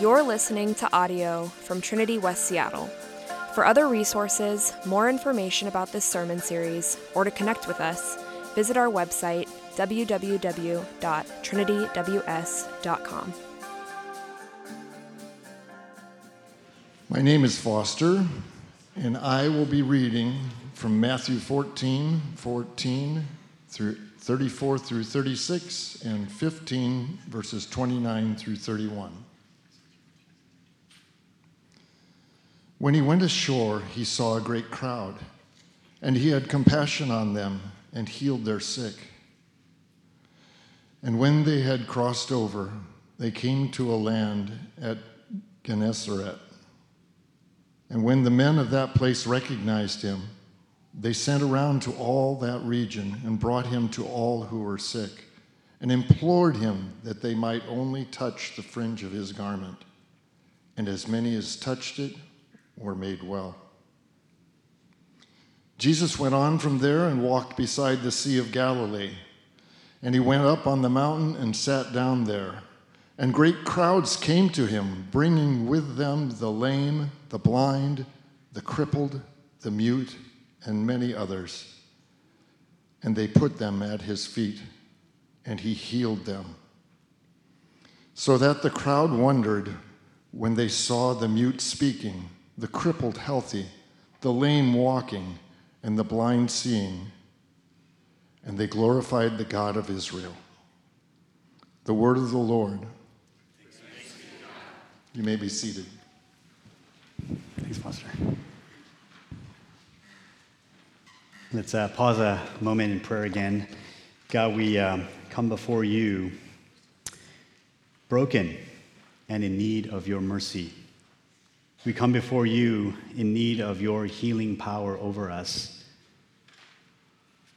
You're listening to audio from Trinity West Seattle. For other resources, more information about this sermon series, or to connect with us, visit our website www.trinityws.com. My name is Foster, and I will be reading from Matthew 14, 14 through 34 through 36, and 15 verses 29 through 31. When he went ashore, he saw a great crowd, and he had compassion on them and healed their sick. And when they had crossed over, they came to a land at Gennesaret. And when the men of that place recognized him, they sent around to all that region and brought him to all who were sick, and implored him that they might only touch the fringe of his garment. And as many as touched it were made well. Jesus went on from there and walked beside the Sea of Galilee. And he went up on the mountain and sat down there. And great crowds came to him, bringing with them the lame, the blind, the crippled, the mute, and many others. And they put them at his feet, and he healed them. So that the crowd wondered when they saw the mute speaking, the crippled healthy, the lame walking, and the blind seeing. And they glorified the God of Israel. The word of the Lord. You may be seated. Thanks, Pastor. Let's uh, pause a moment in prayer again. God, we um, come before you broken and in need of your mercy. We come before you in need of your healing power over us,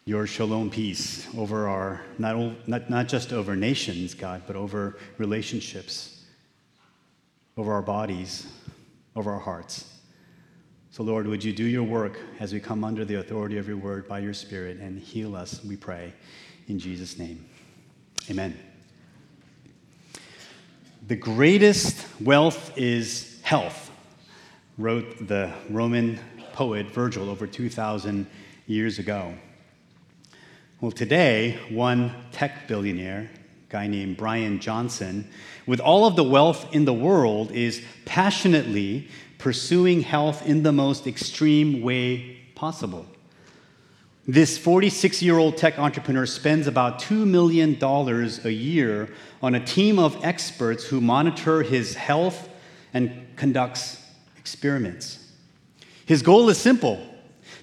your shalom peace over our, not, not, not just over nations, God, but over relationships, over our bodies, over our hearts. So, Lord, would you do your work as we come under the authority of your word by your Spirit and heal us, we pray, in Jesus' name. Amen. The greatest wealth is health, wrote the Roman poet Virgil over 2,000 years ago. Well, today, one tech billionaire, guy named Brian Johnson, with all of the wealth in the world, is passionately pursuing health in the most extreme way possible. This 46 year old tech entrepreneur spends about $2 million a year on a team of experts who monitor his health and conducts experiments. His goal is simple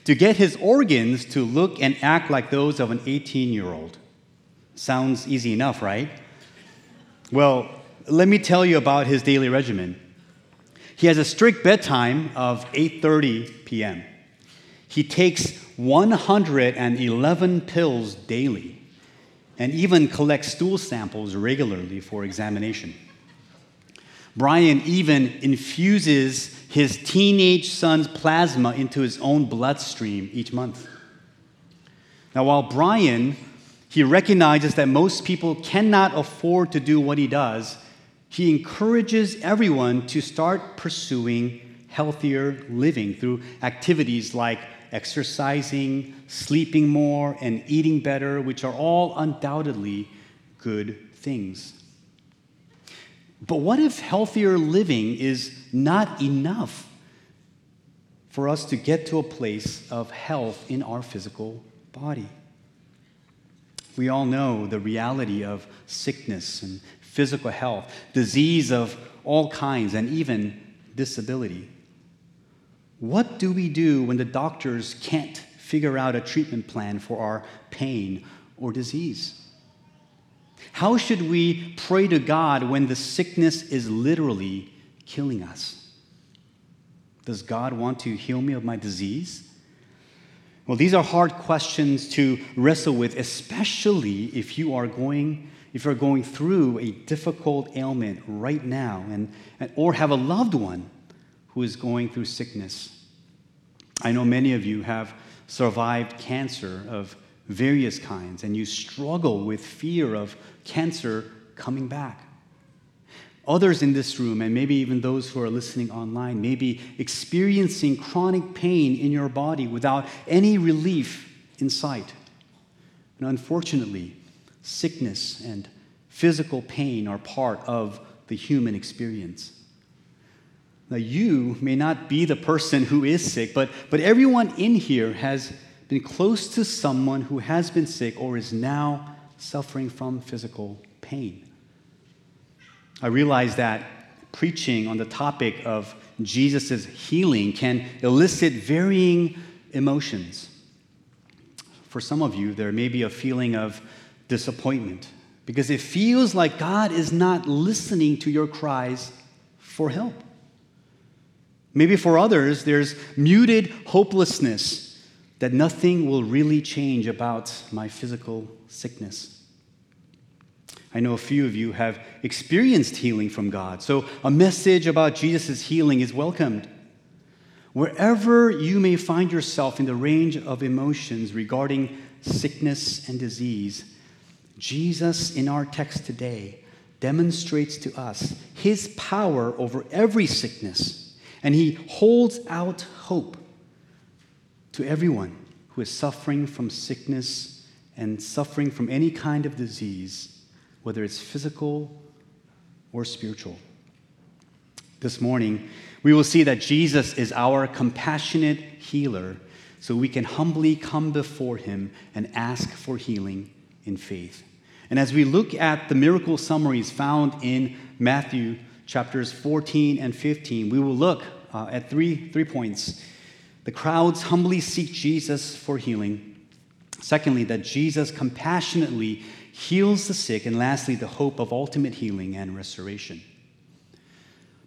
to get his organs to look and act like those of an 18 year old. Sounds easy enough, right? Well, let me tell you about his daily regimen. He has a strict bedtime of 8:30 p.m. He takes 111 pills daily and even collects stool samples regularly for examination. Brian even infuses his teenage son's plasma into his own bloodstream each month. Now, while Brian he recognizes that most people cannot afford to do what he does, he encourages everyone to start pursuing healthier living through activities like exercising, sleeping more, and eating better, which are all undoubtedly good things. But what if healthier living is not enough for us to get to a place of health in our physical body? We all know the reality of sickness and physical health, disease of all kinds, and even disability. What do we do when the doctors can't figure out a treatment plan for our pain or disease? How should we pray to God when the sickness is literally killing us? Does God want to heal me of my disease? Well, these are hard questions to wrestle with, especially if you are going if you're going through a difficult ailment right now and, or have a loved one who is going through sickness. I know many of you have survived cancer of various kinds, and you struggle with fear of cancer coming back. Others in this room, and maybe even those who are listening online, may be experiencing chronic pain in your body without any relief in sight. And unfortunately, sickness and physical pain are part of the human experience. Now, you may not be the person who is sick, but, but everyone in here has been close to someone who has been sick or is now suffering from physical pain. I realize that preaching on the topic of Jesus' healing can elicit varying emotions. For some of you, there may be a feeling of disappointment because it feels like God is not listening to your cries for help. Maybe for others, there's muted hopelessness that nothing will really change about my physical sickness. I know a few of you have experienced healing from God, so a message about Jesus' healing is welcomed. Wherever you may find yourself in the range of emotions regarding sickness and disease, Jesus in our text today demonstrates to us his power over every sickness, and he holds out hope to everyone who is suffering from sickness and suffering from any kind of disease, whether it's physical or spiritual. This morning, we will see that Jesus is our compassionate healer, so we can humbly come before him and ask for healing in faith. And as we look at the miracle summaries found in Matthew chapters 14 and 15, we will look uh, at three, three points. The crowds humbly seek Jesus for healing. Secondly, that Jesus compassionately heals the sick. And lastly, the hope of ultimate healing and restoration.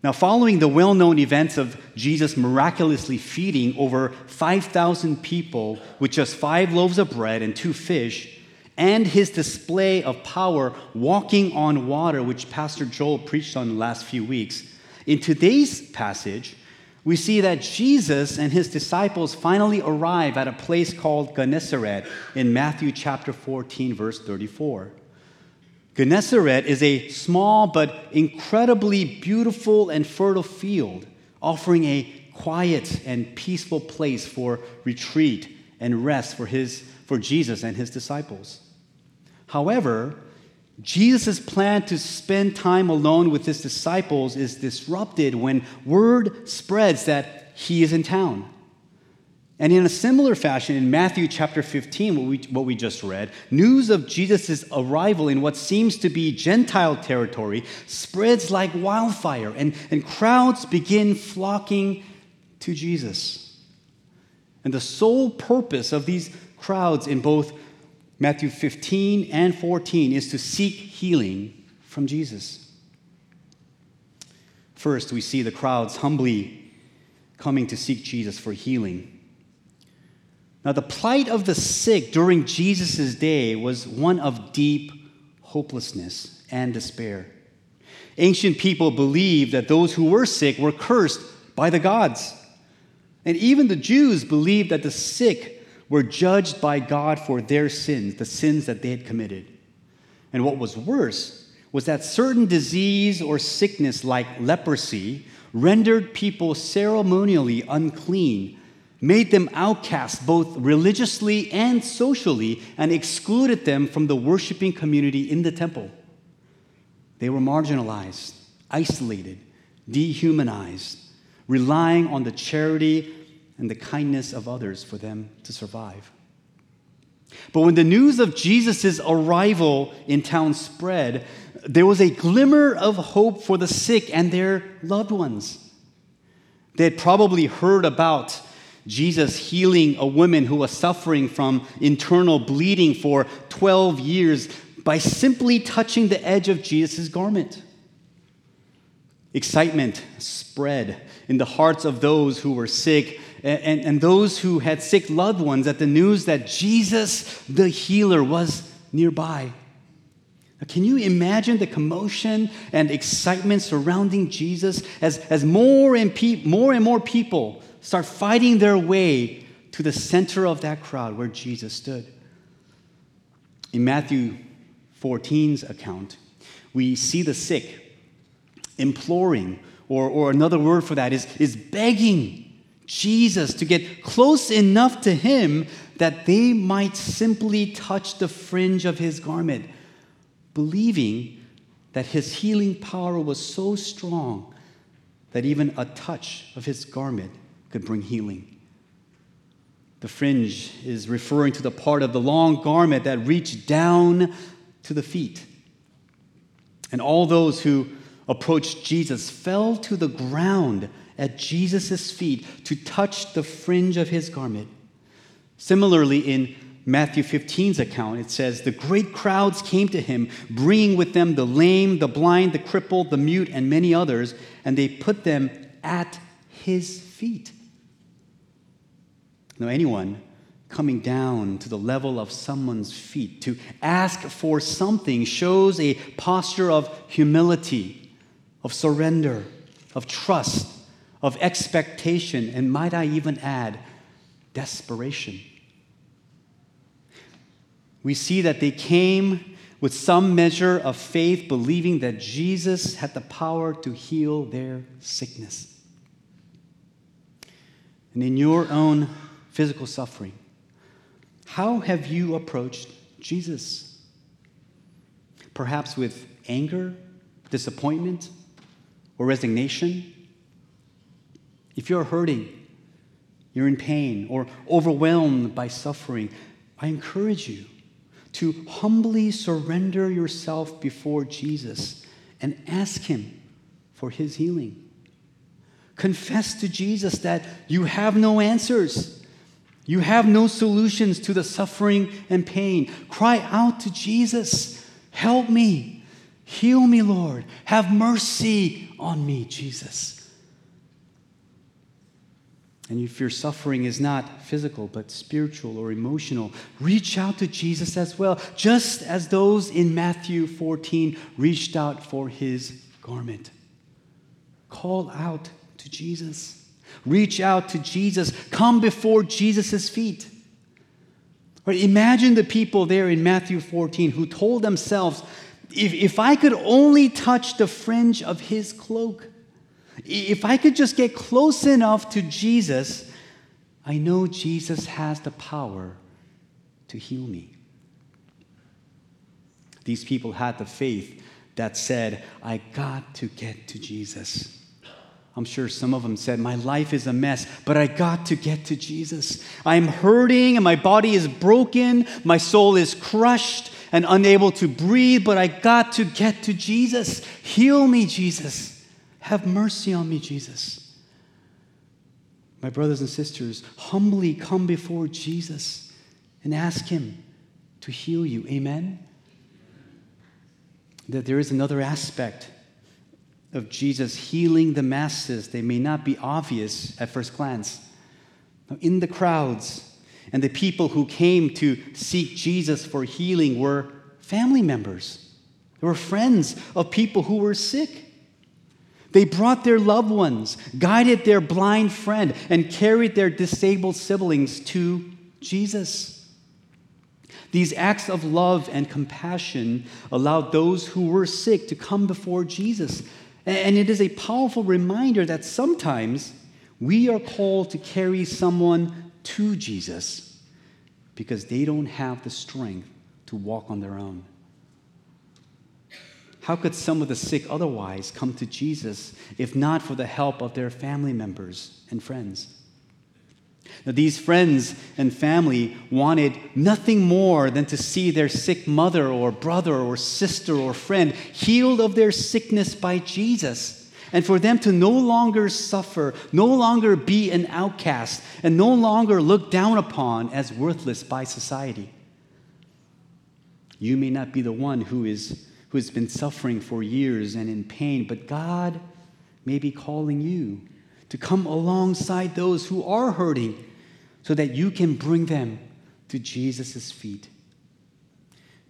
Now, following the well known events of Jesus miraculously feeding over 5,000 people with just five loaves of bread and two fish, and his display of power walking on water, which Pastor Joel preached on the last few weeks, in today's passage, we see that Jesus and his disciples finally arrive at a place called Gennesaret in Matthew chapter 14, verse 34. Gennesaret is a small but incredibly beautiful and fertile field, offering a quiet and peaceful place for retreat and rest for, his, for Jesus and his disciples. However, Jesus' plan to spend time alone with his disciples is disrupted when word spreads that he is in town. And in a similar fashion, in Matthew chapter 15, what we, what we just read, news of Jesus' arrival in what seems to be Gentile territory spreads like wildfire, and, and crowds begin flocking to Jesus. And the sole purpose of these crowds in both Matthew 15 and 14 is to seek healing from Jesus. First, we see the crowds humbly coming to seek Jesus for healing. Now, the plight of the sick during Jesus' day was one of deep hopelessness and despair. Ancient people believed that those who were sick were cursed by the gods. And even the Jews believed that the sick were judged by God for their sins, the sins that they had committed. And what was worse was that certain disease or sickness, like leprosy, rendered people ceremonially unclean, made them outcasts both religiously and socially, and excluded them from the worshiping community in the temple. They were marginalized, isolated, dehumanized, relying on the charity and the kindness of others for them to survive. But when the news of Jesus' arrival in town spread, there was a glimmer of hope for the sick and their loved ones. They had probably heard about Jesus healing a woman who was suffering from internal bleeding for 12 years by simply touching the edge of Jesus' garment. Excitement spread in the hearts of those who were sick and, and those who had sick loved ones at the news that Jesus, the healer, was nearby. Now, can you imagine the commotion and excitement surrounding Jesus as, as more, and pe- more and more people start fighting their way to the center of that crowd where Jesus stood? In Matthew 14's account, we see the sick imploring, or, or another word for that is, is begging Jesus to get close enough to him that they might simply touch the fringe of his garment, believing that his healing power was so strong that even a touch of his garment could bring healing. The fringe is referring to the part of the long garment that reached down to the feet. And all those who approached Jesus fell to the ground at Jesus' feet to touch the fringe of his garment. Similarly, in Matthew 15's account, it says, The great crowds came to him, bringing with them the lame, the blind, the crippled, the mute, and many others, and they put them at his feet. Now, anyone coming down to the level of someone's feet to ask for something shows a posture of humility, of surrender, of trust, of expectation, and might I even add, desperation. We see that they came with some measure of faith, believing that Jesus had the power to heal their sickness. And in your own physical suffering, how have you approached Jesus? Perhaps with anger, disappointment, or resignation? If you're hurting, you're in pain, or overwhelmed by suffering, I encourage you to humbly surrender yourself before Jesus and ask Him for His healing. Confess to Jesus that you have no answers. You have no solutions to the suffering and pain. Cry out to Jesus, Help me. Heal me, Lord. Have mercy on me, Jesus. And if your suffering is not physical, but spiritual or emotional, reach out to Jesus as well, just as those in Matthew 14 reached out for his garment. Call out to Jesus. Reach out to Jesus. Come before Jesus' feet. Imagine the people there in Matthew 14 who told themselves, if, if I could only touch the fringe of his cloak, if I could just get close enough to Jesus, I know Jesus has the power to heal me. These people had the faith that said, I got to get to Jesus. I'm sure some of them said, My life is a mess, but I got to get to Jesus. I'm hurting and my body is broken. My soul is crushed and unable to breathe, but I got to get to Jesus. Heal me, Jesus. Have mercy on me, Jesus. My brothers and sisters, humbly come before Jesus and ask Him to heal you. Amen? That there is another aspect of Jesus healing the masses. They may not be obvious at first glance. In the crowds and the people who came to seek Jesus for healing were family members, they were friends of people who were sick. They brought their loved ones, guided their blind friend, and carried their disabled siblings to Jesus. These acts of love and compassion allowed those who were sick to come before Jesus. And it is a powerful reminder that sometimes we are called to carry someone to Jesus because they don't have the strength to walk on their own. How could some of the sick otherwise come to Jesus if not for the help of their family members and friends? Now, these friends and family wanted nothing more than to see their sick mother or brother or sister or friend healed of their sickness by Jesus, and for them to no longer suffer, no longer be an outcast, and no longer looked down upon as worthless by society. You may not be the one who is who has been suffering for years and in pain, but God may be calling you to come alongside those who are hurting so that you can bring them to Jesus' feet.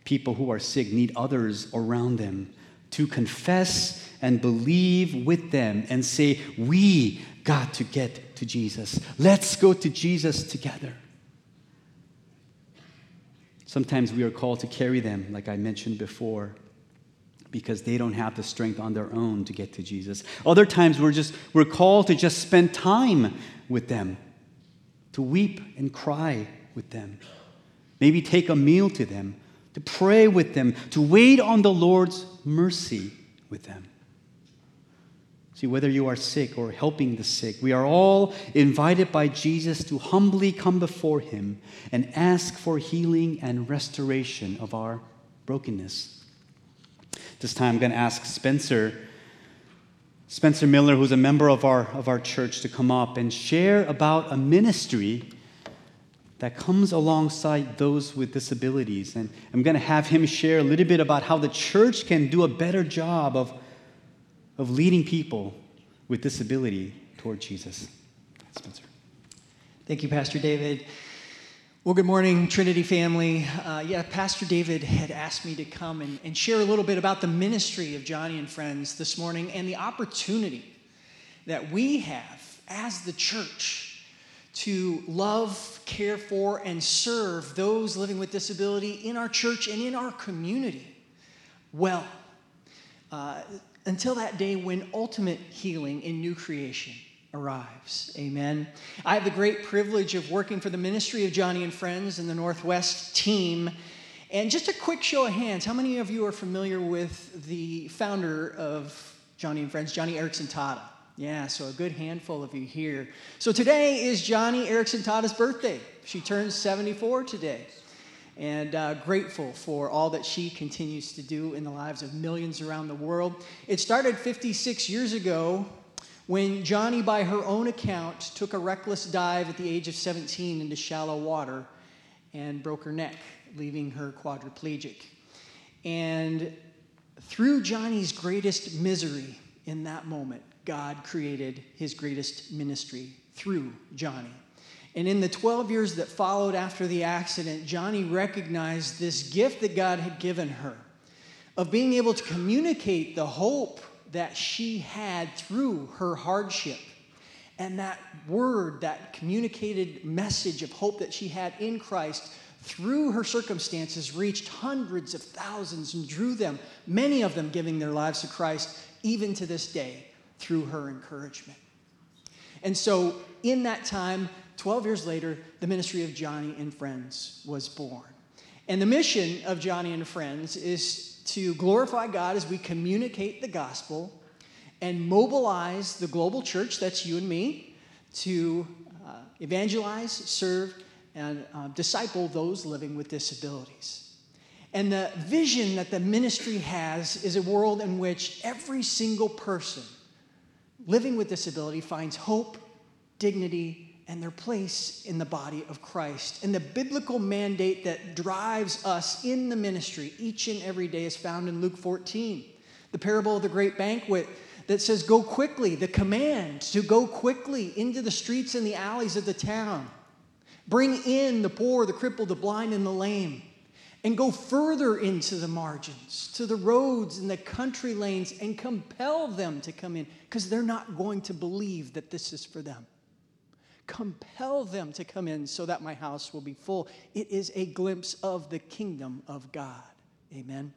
People who are sick need others around them to confess and believe with them and say, We got to get to Jesus. Let's go to Jesus together. Sometimes we are called to carry them, like I mentioned before, because they don't have the strength on their own to get to Jesus. Other times we're just we're called to just spend time with them, to weep and cry with them. Maybe take a meal to them, to pray with them, to wait on the Lord's mercy with them. See, whether you are sick or helping the sick, we are all invited by Jesus to humbly come before Him and ask for healing and restoration of our brokenness. This time I'm going to ask Spencer, Spencer Miller, who's a member of our, of our church, to come up and share about a ministry that comes alongside those with disabilities. And I'm going to have him share a little bit about how the church can do a better job of of leading people with disability toward Jesus. Spencer. Thank you, Pastor David. Well, good morning, Trinity family. Uh, yeah, Pastor David had asked me to come and, and share a little bit about the ministry of Joni and Friends this morning and the opportunity that we have as the church to love, care for, and serve those living with disability in our church and in our community well. Uh, until that day when ultimate healing in new creation arrives. Amen. I have the great privilege of working for the ministry of Joni and Friends and the Northwest team. And just a quick show of hands, how many of you are familiar with the founder of Joni and Friends, Joni Eareckson Tada? Yeah, so a good handful of you here. So today is Joni Eareckson Tada's birthday. She turns 74 today and uh, grateful for all that she continues to do in the lives of millions around the world. It started 56 years ago when Joni, by her own account, took a reckless dive at the age of 17 into shallow water and broke her neck, leaving her quadriplegic. And through Joni's greatest misery in that moment, God created his greatest ministry through Joni. And in the 12 years that followed after the accident, Joni recognized this gift that God had given her of being able to communicate the hope that she had through her hardship. And that word, that communicated message of hope that she had in Christ through her circumstances reached hundreds of thousands and drew them, many of them giving their lives to Christ, even to this day, through her encouragement. And so, in that time, 12 years later, the ministry of Joni and Friends was born. And the mission of Joni and Friends is to glorify God as we communicate the gospel and mobilize the global church, that's you and me, to uh, evangelize, serve, and uh, disciple those living with disabilities. And the vision that the ministry has is a world in which every single person living with disability finds hope, dignity, and their place in the body of Christ. And the biblical mandate that drives us in the ministry each and every day is found in Luke 14, the parable of the great banquet that says, Go quickly, the command to go quickly into the streets and the alleys of the town. Bring in the poor, the crippled, the blind, and the lame. And go further into the margins, to the roads and the country lanes, and compel them to come in because they're not going to believe that this is for them. Compel them to come in so that my house will be full. It is a glimpse of the kingdom of God. Amen.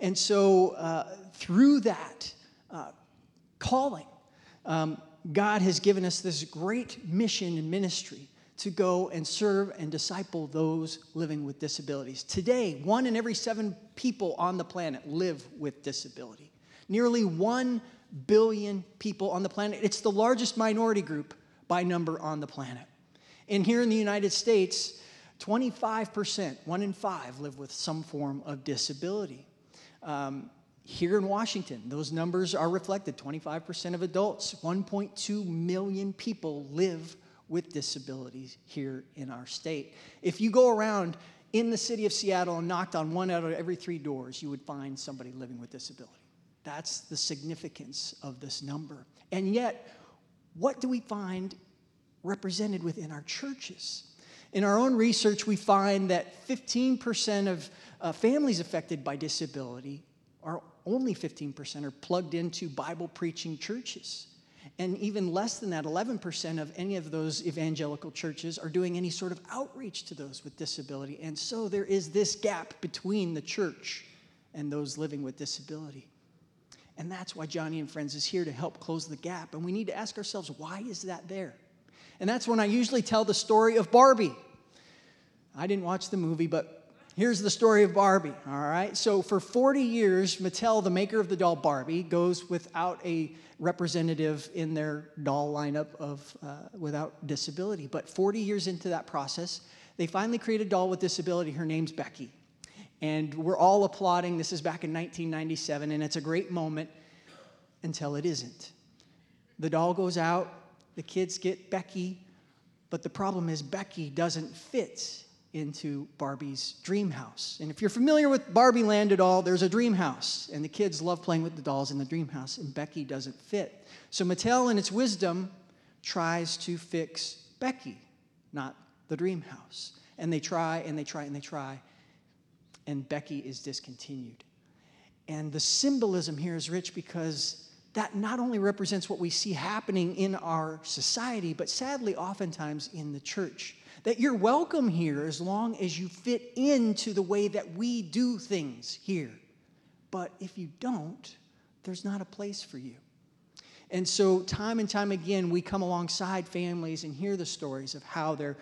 And so, uh, through that uh, calling, um, God has given us this great mission and ministry to go and serve and disciple those living with disabilities. Today, one in every seven people on the planet live with disability. Nearly one billion people on the planet. It's the largest minority group by number on the planet. And here in the United States, 25%, one in five, live with some form of disability. Um, here in Washington, those numbers are reflected 25% of adults, 1.2 million people live with disabilities here in our state. If you go around in the city of Seattle and knocked on one out of every three doors, you would find somebody living with disability. That's the significance of this number. And yet, what do we find represented within our churches? In our own research, we find that 15% of uh, families affected by disability are only 15% are plugged into Bible preaching churches. And even less than that, 11% of any of those evangelical churches are doing any sort of outreach to those with disability. And so there is this gap between the church and those living with disability. And that's why Joni and Friends is here to help close the gap. And we need to ask ourselves, why is that there? And that's when I usually tell the story of Barbie. I didn't watch the movie, but Here's the story of Barbie, all right? So, for 40 years, Mattel, the maker of the doll Barbie, goes without a representative in their doll lineup of uh, without disability. But 40 years into that process, they finally create a doll with disability. Her name's Becky. And we're all applauding. This is back in 1997, and it's a great moment until it isn't. The doll goes out, the kids get Becky, but the problem is Becky doesn't fit into Barbie's dream house. And if you're familiar with Barbie Land at all, there's a dream house, and the kids love playing with the dolls in the dream house, and Becky doesn't fit. So Mattel, in its wisdom, tries to fix Becky, not the dream house. And they try and they try and they try, and Becky is discontinued. And the symbolism here is rich because that not only represents what we see happening in our society, but sadly, oftentimes in the church that you're welcome here as long as you fit into the way that we do things here. But if you don't, there's not a place for you. And so, time and time again, we come alongside families and hear the stories of how they're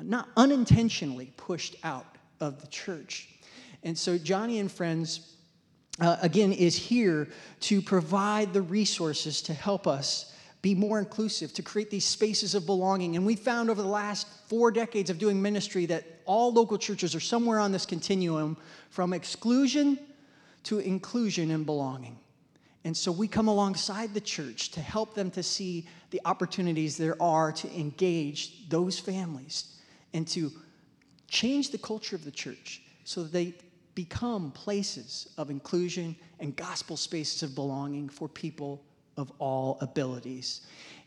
not unintentionally pushed out of the church. And so, Joni and Friends, uh, again, is here to provide the resources to help us be more inclusive, to create these spaces of belonging. And we found over the last four decades of doing ministry that all local churches are somewhere on this continuum from exclusion to inclusion and belonging. And so we come alongside the church to help them to see the opportunities there are to engage those families and to change the culture of the church so that they become places of inclusion and gospel spaces of belonging for people of all abilities.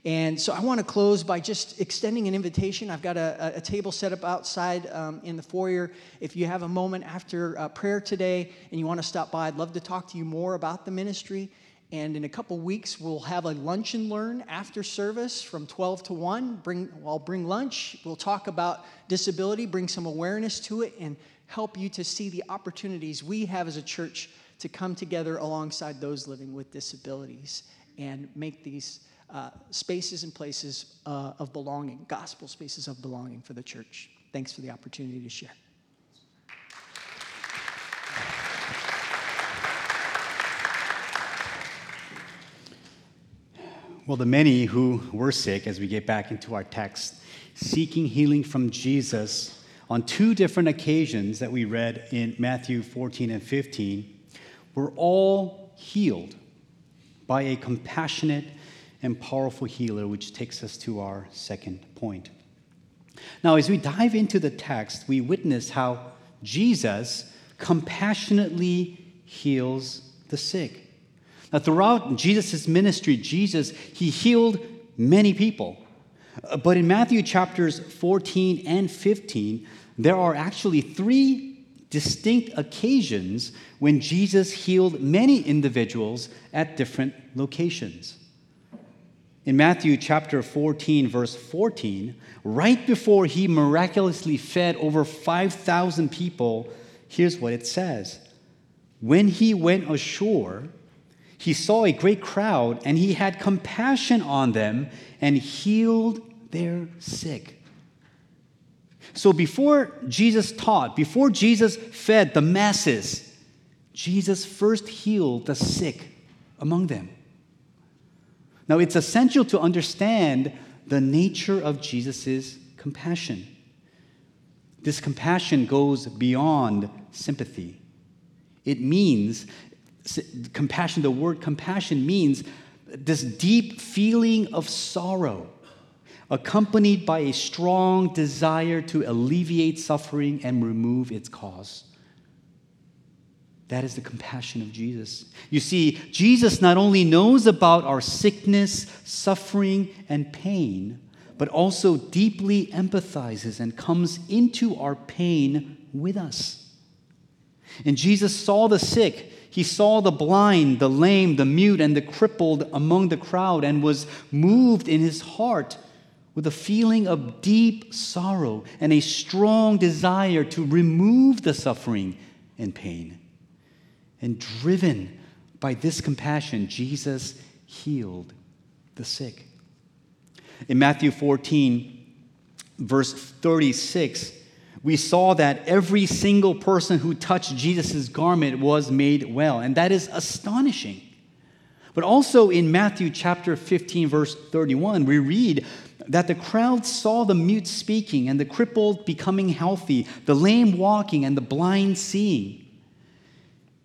And so I want to close by just extending an invitation. I've got a, a table set up outside um, in the foyer. If you have a moment after uh, prayer today and you want to stop by, I'd love to talk to you more about the ministry. And in a couple weeks, we'll have a lunch and learn after service from 12 to 1. Bring, I'll bring lunch. We'll talk about disability, bring some awareness to it, and help you to see the opportunities we have as a church to come together alongside those living with disabilities and make these uh, spaces and places uh, of belonging, gospel spaces of belonging for the church. Thanks for the opportunity to share. Well, the many who were sick, as we get back into our text, seeking healing from Jesus on two different occasions that we read in Matthew 14 and 15, were all healed by a compassionate and powerful healer, which takes us to our second point. Now, as we dive into the text, we witness how Jesus compassionately heals the sick. Now, throughout Jesus' ministry, Jesus, he healed many people. But in Matthew chapters 14 and 15, there are actually three distinct occasions when Jesus healed many individuals at different locations. In Matthew chapter 14, verse 14, right before he miraculously fed over 5,000 people, here's what it says When he went ashore, he saw a great crowd, and he had compassion on them and healed their sick. So before Jesus taught, before Jesus fed the masses, Jesus first healed the sick among them. Now, it's essential to understand the nature of Jesus' compassion. This compassion goes beyond sympathy. It means, compassion, the word compassion means this deep feeling of sorrow accompanied by a strong desire to alleviate suffering and remove its cause. That is the compassion of Jesus. You see, Jesus not only knows about our sickness, suffering, and pain, but also deeply empathizes and comes into our pain with us. And Jesus saw the sick. He saw the blind, the lame, the mute, and the crippled among the crowd and was moved in his heart with a feeling of deep sorrow and a strong desire to remove the suffering and pain. And driven by this compassion, Jesus healed the sick. In Matthew 14, verse 36, we saw that every single person who touched Jesus' garment was made well, and that is astonishing. But also in Matthew chapter 15, verse 31, we read that the crowd saw the mute speaking and the crippled becoming healthy, the lame walking and the blind seeing.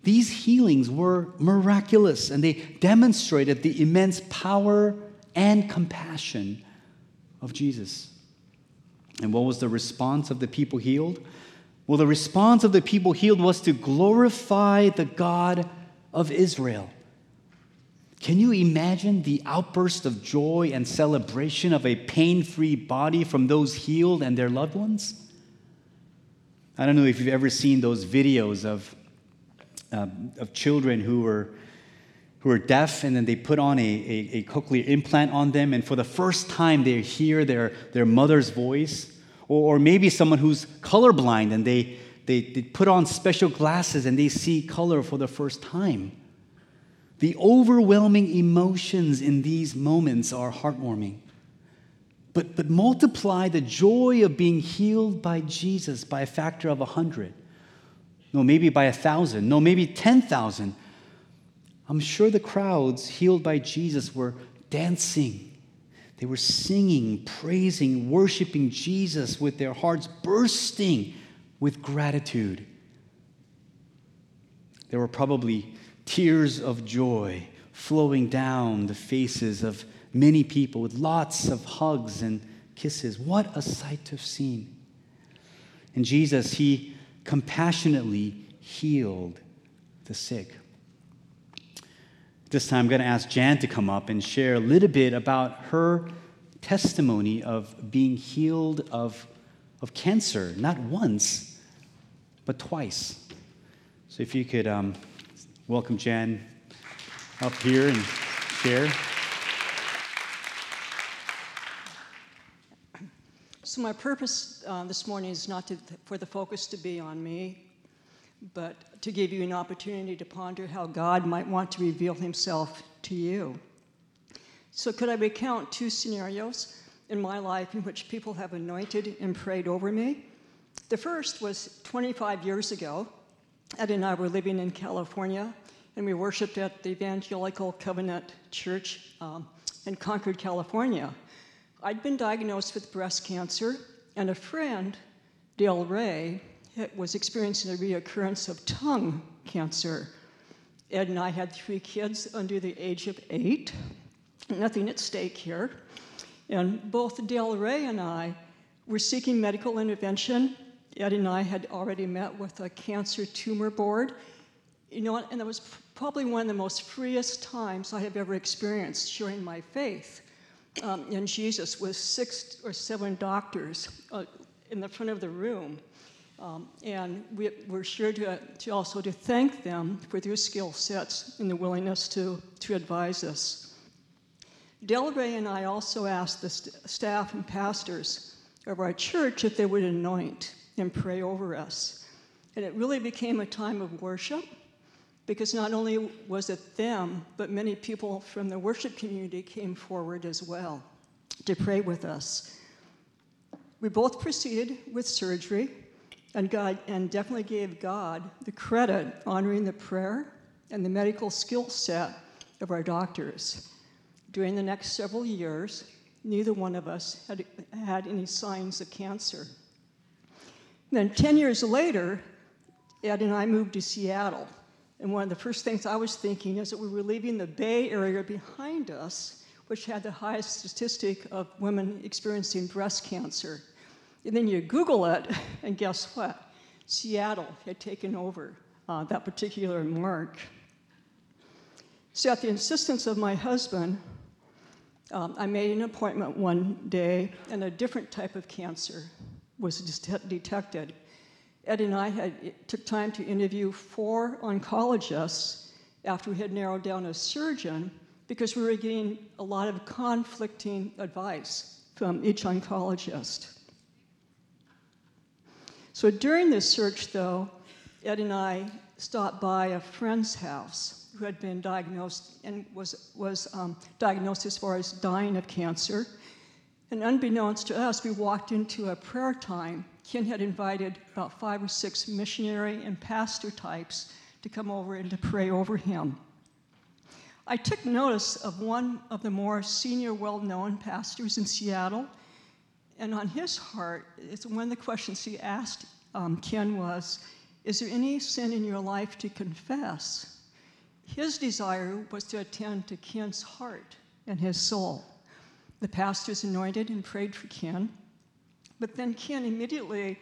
These healings were miraculous and they demonstrated the immense power and compassion of Jesus. And what was the response of the people healed? Well, the response of the people healed was to glorify the God of Israel. Can you imagine the outburst of joy and celebration of a pain free body from those healed and their loved ones? I don't know if you've ever seen those videos of, uh, of children who were, who are deaf and then they put on a, a, a cochlear implant on them, and for the first time they hear their, their mother's voice. Or, or maybe someone who's colorblind and they, they, they put on special glasses and they see color for the first time. The overwhelming emotions in these moments are heartwarming. But, but multiply the joy of being healed by Jesus by a factor of a hundred. No, maybe by a thousand. No, maybe 10,000. I'm sure the crowds healed by Jesus were dancing. They were singing, praising, worshiping Jesus with their hearts bursting with gratitude. There were probably tears of joy flowing down the faces of many people with lots of hugs and kisses. What a sight to have seen. And Jesus, he compassionately healed the sick. This time, I'm going to ask Jan to come up and share a little bit about her testimony of being healed of, of cancer, not once, but twice. So, if you could um, welcome Jen up here and share. So, my purpose uh, this morning is not to, for the focus to be on me, but to give you an opportunity to ponder how God might want to reveal himself to you. So, could I recount two scenarios in my life in which people have anointed and prayed over me? The first was 25 years ago. Ed and I were living in California, and we worshiped at the Evangelical Covenant Church um, in Concord, California. I'd been diagnosed with breast cancer, and a friend, Dale Ray, was experiencing a reoccurrence of tongue cancer. Ed and I had three kids under the age of eight, nothing at stake here. And both Dale Ray and I were seeking medical intervention. Ed and I had already met with a cancer tumor board. You know, and that was probably one of the most freest times I have ever experienced sharing my faith um, in Jesus with six or seven doctors uh, in the front of the room. Um, and we, are sure to, to, also to thank them for their skill sets and the willingness to, to advise us. Del Rey and I also asked the st- staff and pastors of our church if they would anoint and pray over us. And it really became a time of worship because not only was it them, but many people from the worship community came forward as well to pray with us. We both proceeded with surgery and God and definitely gave God the credit honoring the prayer and the medical skill set of our doctors. During the next several years, neither one of us had had any signs of cancer. Then 10 years later, Ed and I moved to Seattle and one of the first things I was thinking is that we were leaving the Bay Area behind us, which had the highest statistic of women experiencing breast cancer. And then you Google it, and guess what? Seattle had taken over uh, that particular mark. So, at the insistence of my husband, um, I made an appointment one day, and a different type of cancer was detected. Ed and I had, took time to interview four oncologists after we had narrowed down a surgeon because we were getting a lot of conflicting advice from each oncologist. So during this search, though, Ed and I stopped by a friend's house who had been diagnosed and was, was um, diagnosed as far as dying of cancer. And unbeknownst to us, we walked into a prayer time. Ken had invited about five or six missionary and pastor types to come over and to pray over him. I took notice of one of the more senior, well known pastors in Seattle, and on his heart, it's one of the questions he asked um, Ken was Is there any sin in your life to confess? His desire was to attend to Ken's heart and his soul. The pastors anointed and prayed for Ken, but then Ken immediately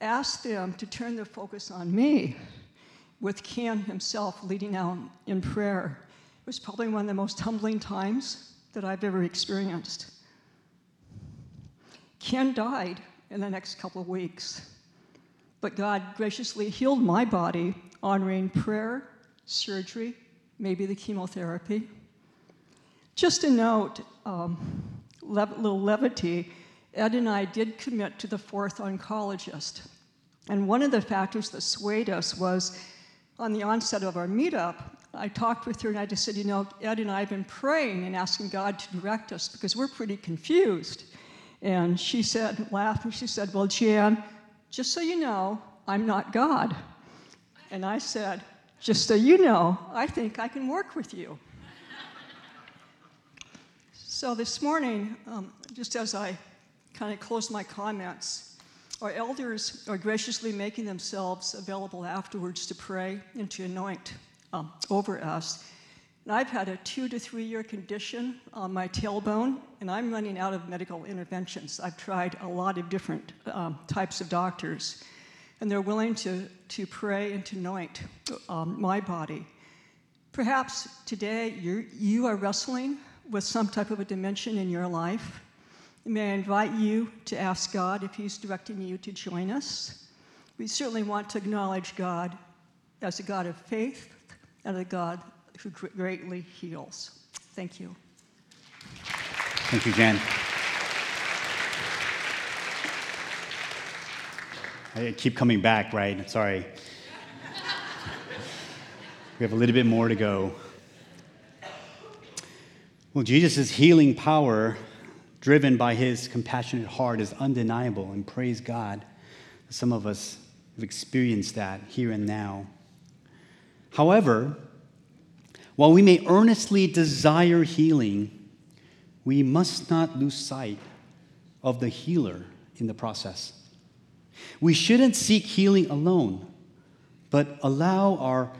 asked them to turn their focus on me, with Ken himself leading out in prayer. It was probably one of the most humbling times that I've ever experienced. Ken died in the next couple of weeks, but God graciously healed my body, honoring prayer, surgery, maybe the chemotherapy. Just a note, um, le- little levity, Ed and I did commit to the fourth oncologist. And one of the factors that swayed us was on the onset of our meetup, I talked with her and I just said, you know, Ed and I have been praying and asking God to direct us because we're pretty confused. And she said, laughed, and she said, Well, Jan, just so you know, I'm not God. And I said, Just so you know, I think I can work with you. So this morning, um, just as I kind of close my comments, our elders are graciously making themselves available afterwards to pray and to anoint um, over us. And I've had a two to three year condition on my tailbone, and I'm running out of medical interventions. I've tried a lot of different um, types of doctors, and they're willing to, to pray and to anoint um, my body. Perhaps today you're, you are wrestling with some type of a dimension in your life. May I invite you to ask God if He's directing you to join us? We certainly want to acknowledge God as a God of faith and a God who greatly heals. Thank you. Thank you, Jen. I keep coming back, right? Sorry. we have a little bit more to go. Well, Jesus' healing power, driven by his compassionate heart, is undeniable, and praise God. Some of us have experienced that here and now. However, while we may earnestly desire healing, we must not lose sight of the healer in the process. We shouldn't seek healing alone, but allow our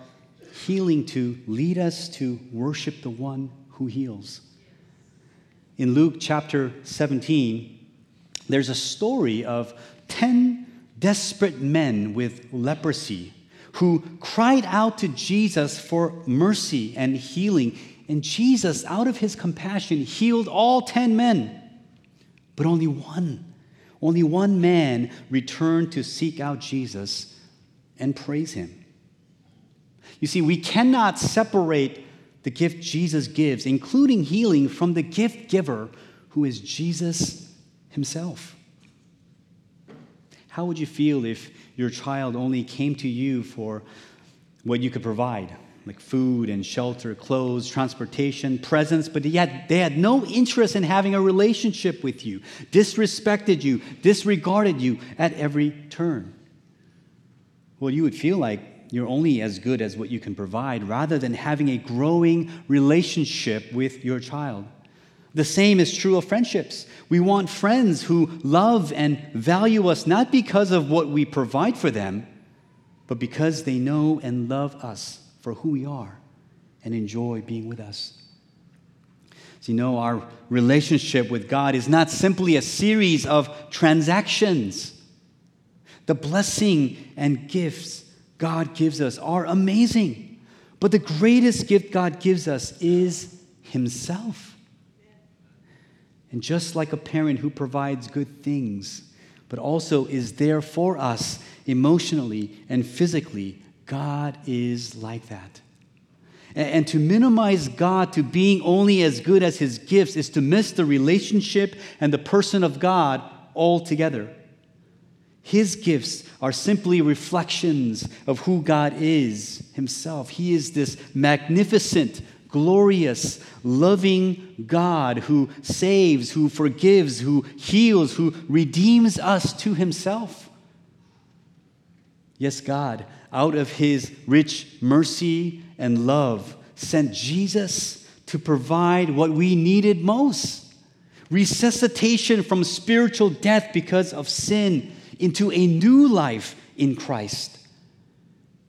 healing to lead us to worship the one who heals. In Luke chapter 17, there's a story of 10 desperate men with leprosy who cried out to Jesus for mercy and healing. And Jesus, out of his compassion, healed all 10 men. But only one, only one man returned to seek out Jesus and praise him. You see, we cannot separate the gift Jesus gives, including healing, from the gift giver, who is Jesus himself. How would you feel if your child only came to you for what you could provide, like food and shelter, clothes, transportation, presents, but yet they had no interest in having a relationship with you, disrespected you, disregarded you at every turn. Well, you would feel like you're only as good as what you can provide rather than having a growing relationship with your child. The same is true of friendships. We want friends who love and value us not because of what we provide for them, but because they know and love us for who we are and enjoy being with us. So, you know, our relationship with God is not simply a series of transactions. The blessing and gifts God gives us are amazing, but the greatest gift God gives us is Himself. And just like a parent who provides good things but also is there for us emotionally and physically. God is like that. And to minimize God to being only as good as his gifts is to miss the relationship and the person of God altogether. His gifts are simply reflections of who God is himself. He is this magnificent, glorious, loving God who saves, who forgives, who heals, who redeems us to himself. Yes, God, out of his rich mercy and love, sent Jesus to provide what we needed most resuscitation from spiritual death because of sin into a new life in Christ.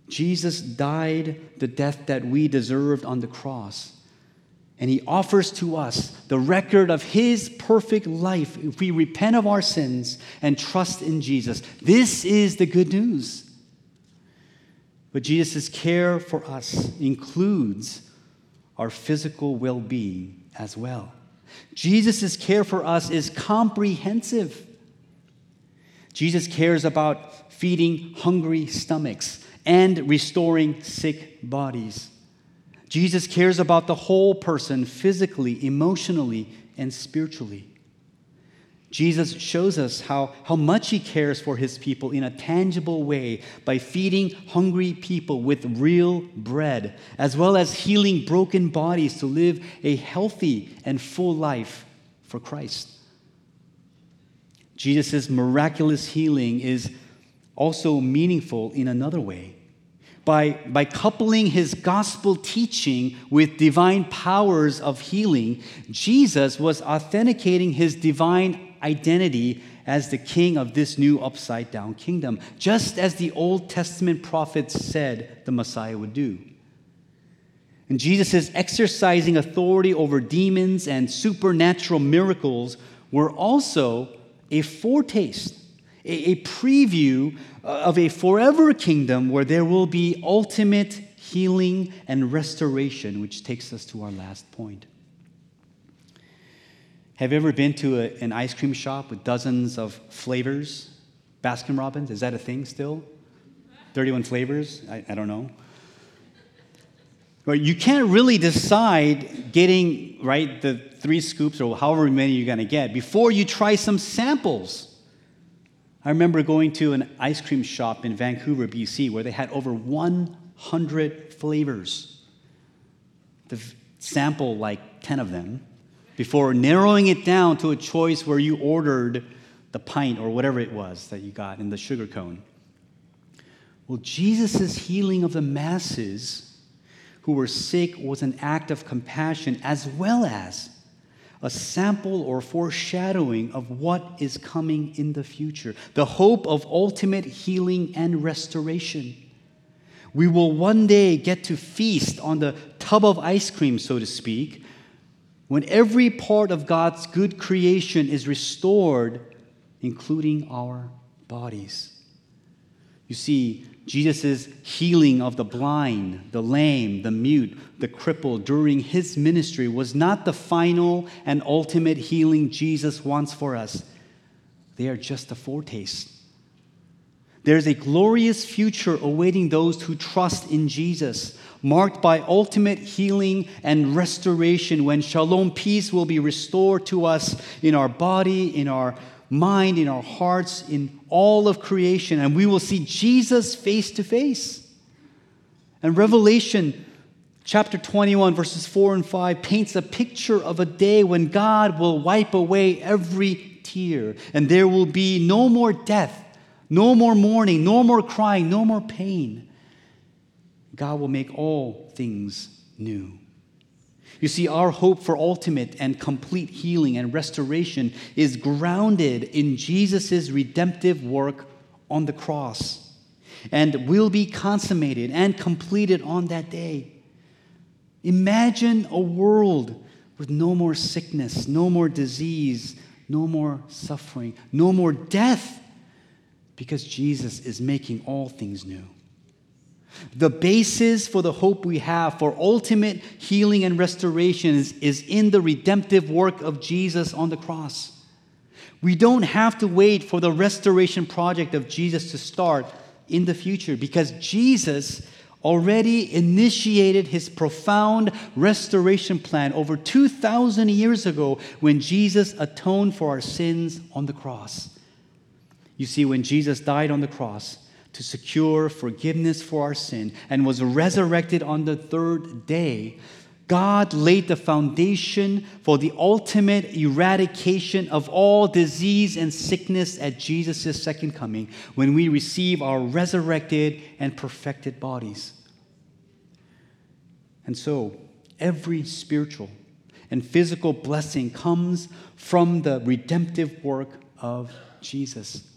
Jesus died the death that we deserved on the cross. And he offers to us the record of his perfect life if we repent of our sins and trust in Jesus. This is the good news. But Jesus' care for us includes our physical well being as well. Jesus' care for us is comprehensive. Jesus cares about feeding hungry stomachs and restoring sick bodies. Jesus cares about the whole person physically, emotionally, and spiritually. Jesus shows us how, how much he cares for his people in a tangible way by feeding hungry people with real bread, as well as healing broken bodies to live a healthy and full life for Christ. Jesus' miraculous healing is also meaningful in another way. By, by coupling his gospel teaching with divine powers of healing, Jesus was authenticating his divine identity as the king of this new upside down kingdom, just as the Old Testament prophets said the Messiah would do. And Jesus' exercising authority over demons and supernatural miracles were also a foretaste, a, a preview of a forever kingdom where there will be ultimate healing and restoration, which takes us to our last point. Have you ever been to a, an ice cream shop with dozens of flavors? Baskin Robbins, is that a thing still? 31 flavors? I, I don't know. Right, you can't really decide getting right the three scoops or however many you're going to get before you try some samples. I remember going to an ice cream shop in Vancouver, BC, where they had over 100 flavors. To sample like 10 of them before narrowing it down to a choice where you ordered the pint or whatever it was that you got in the sugar cone. Well, Jesus' healing of the masses who were sick was an act of compassion as well as a sample or foreshadowing of what is coming in the future the hope of ultimate healing and restoration. We will one day get to feast on the tub of ice cream, so to speak, when every part of God's good creation is restored, including our bodies. You see, Jesus' healing of the blind, the lame, the mute, the crippled during his ministry was not the final and ultimate healing Jesus wants for us. They are just a foretaste. There's a glorious future awaiting those who trust in Jesus marked by ultimate healing and restoration when shalom peace will be restored to us in our body, in our mind, in our hearts, in all of creation, and we will see Jesus face to face. And Revelation chapter 21, verses 4 and 5 paints a picture of a day when God will wipe away every tear, and there will be no more death, no more mourning, no more crying, no more pain. God will make all things new. You see, our hope for ultimate and complete healing and restoration is grounded in Jesus' redemptive work on the cross and will be consummated and completed on that day. Imagine a world with no more sickness, no more disease, no more suffering, no more death, because Jesus is making all things new. The basis for the hope we have for ultimate healing and restoration is, is in the redemptive work of Jesus on the cross. We don't have to wait for the restoration project of Jesus to start in the future because Jesus already initiated his profound restoration plan over 2,000 years ago when Jesus atoned for our sins on the cross. You see, when Jesus died on the cross to secure forgiveness for our sin and was resurrected on the third day, God laid the foundation for the ultimate eradication of all disease and sickness at Jesus' second coming when we receive our resurrected and perfected bodies. And so, every spiritual and physical blessing comes from the redemptive work of Jesus.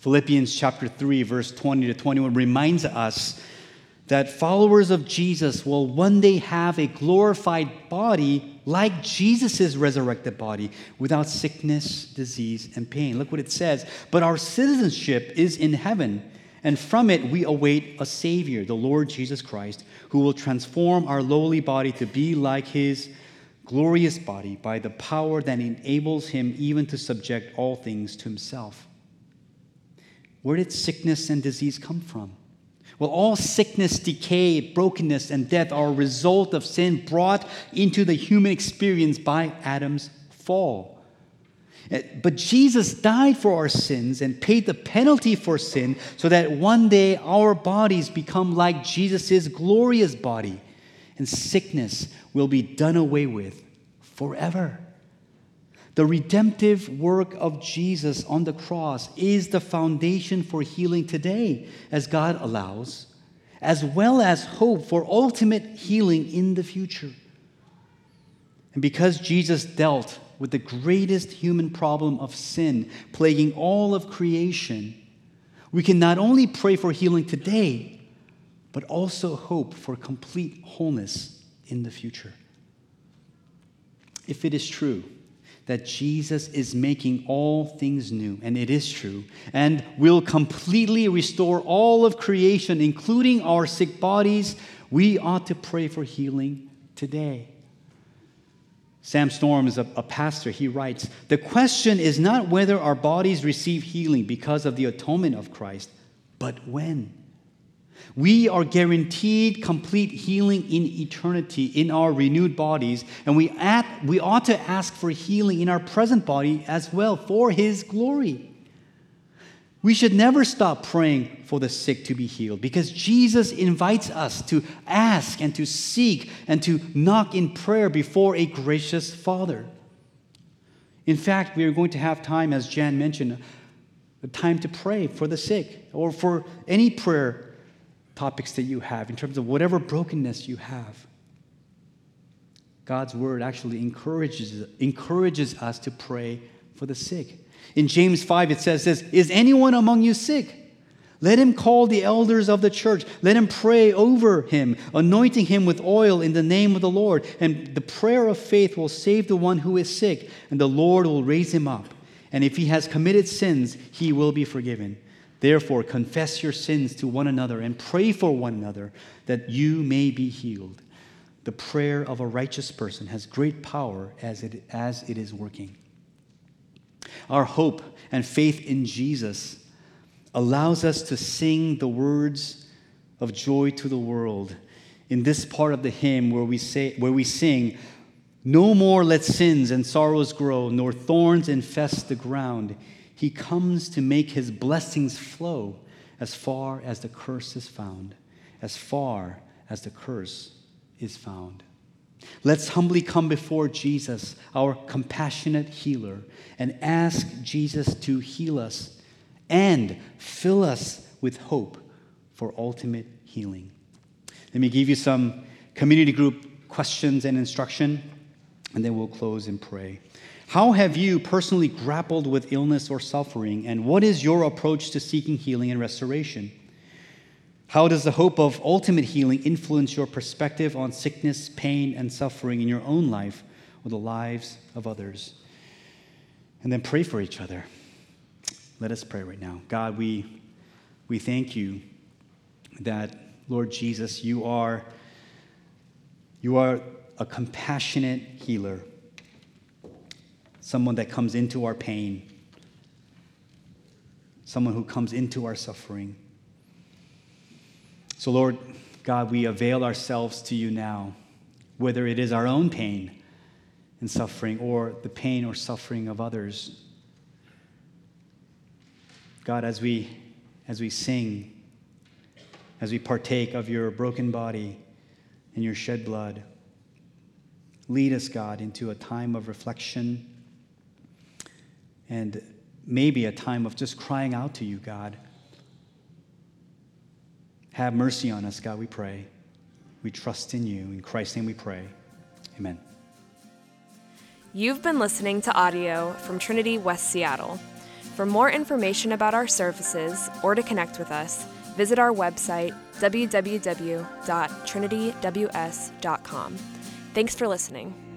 Philippians chapter 3, verse 20 to 21 reminds us that followers of Jesus will one day have a glorified body like Jesus' resurrected body without sickness, disease, and pain. Look what it says. But our citizenship is in heaven, and from it we await a Savior, the Lord Jesus Christ, who will transform our lowly body to be like his glorious body by the power that enables him even to subject all things to himself. Where did sickness and disease come from? Well, all sickness, decay, brokenness, and death are a result of sin brought into the human experience by Adam's fall. Eh, but Jesus died for our sins and paid the penalty for sin so that one day our bodies become like Jesus' glorious body and sickness will be done away with forever. The redemptive work of Jesus on the cross is the foundation for healing today, as God allows, as well as hope for ultimate healing in the future. And because Jesus dealt with the greatest human problem of sin plaguing all of creation, we can not only pray for healing today, but also hope for complete wholeness in the future. If it is true, that Jesus is making all things new, and it is true, and will completely restore all of creation, including our sick bodies, we ought to pray for healing today. Sam Storms is a, a, pastor. He writes The question is not whether our bodies receive healing because of the atonement of Christ, but when. We are guaranteed complete healing in eternity in our renewed bodies, and we, at, we ought to ask for healing in our present body as well for His glory. We should never stop praying for the sick to be healed because Jesus invites us to ask and to seek and to knock in prayer before a gracious Father. In fact, we are going to have time, as Jan mentioned, time to pray for the sick or for any prayer topics that you have, in terms of whatever brokenness you have. God's word actually encourages, encourages us to pray for the sick. In James 5, it says this Is anyone among you sick? Let him call the elders of the church. Let him pray over him, anointing him with oil in the name of the Lord. And the prayer of faith will save the one who is sick, and the Lord will raise him up. And if he has committed sins, he will be forgiven. Therefore, confess your sins to one another and pray for one another that you may be healed. The prayer of a righteous person has great power as it, as it is working. Our hope and faith in Jesus allows us to sing the words of joy to the world in this part of the hymn where we, say, where we sing, No more let sins and sorrows grow, nor thorns infest the ground. He comes to make his blessings flow as far as the curse is found, as far as the curse is found. Let's humbly come before Jesus, our compassionate healer, and ask Jesus to heal us and fill us with hope for ultimate healing. Let me give you some community group questions and instruction, and then we'll close and pray. How have you personally grappled with illness or suffering, and what is your approach to seeking healing and restoration? How does the hope of ultimate healing influence your perspective on sickness, pain, and suffering in your own life or the lives of others? And then pray for each other. Let us pray right now. God, we, we thank you that, Lord Jesus, you are, you are a compassionate healer someone that comes into our pain, someone who comes into our suffering. So, Lord God, we avail ourselves to you now, whether it is our own pain and suffering or the pain or suffering of others. God, as we, as we sing, as we partake of your broken body and your shed blood, lead us, God, into a time of reflection and maybe a time of just crying out to you, God. Have mercy on us, God, we pray. We trust in you. In Christ's name we pray. Amen. You've been listening to audio from Trinity West Seattle. For more information about our services or to connect with us, visit our website, www.trinityws.com. Thanks for listening.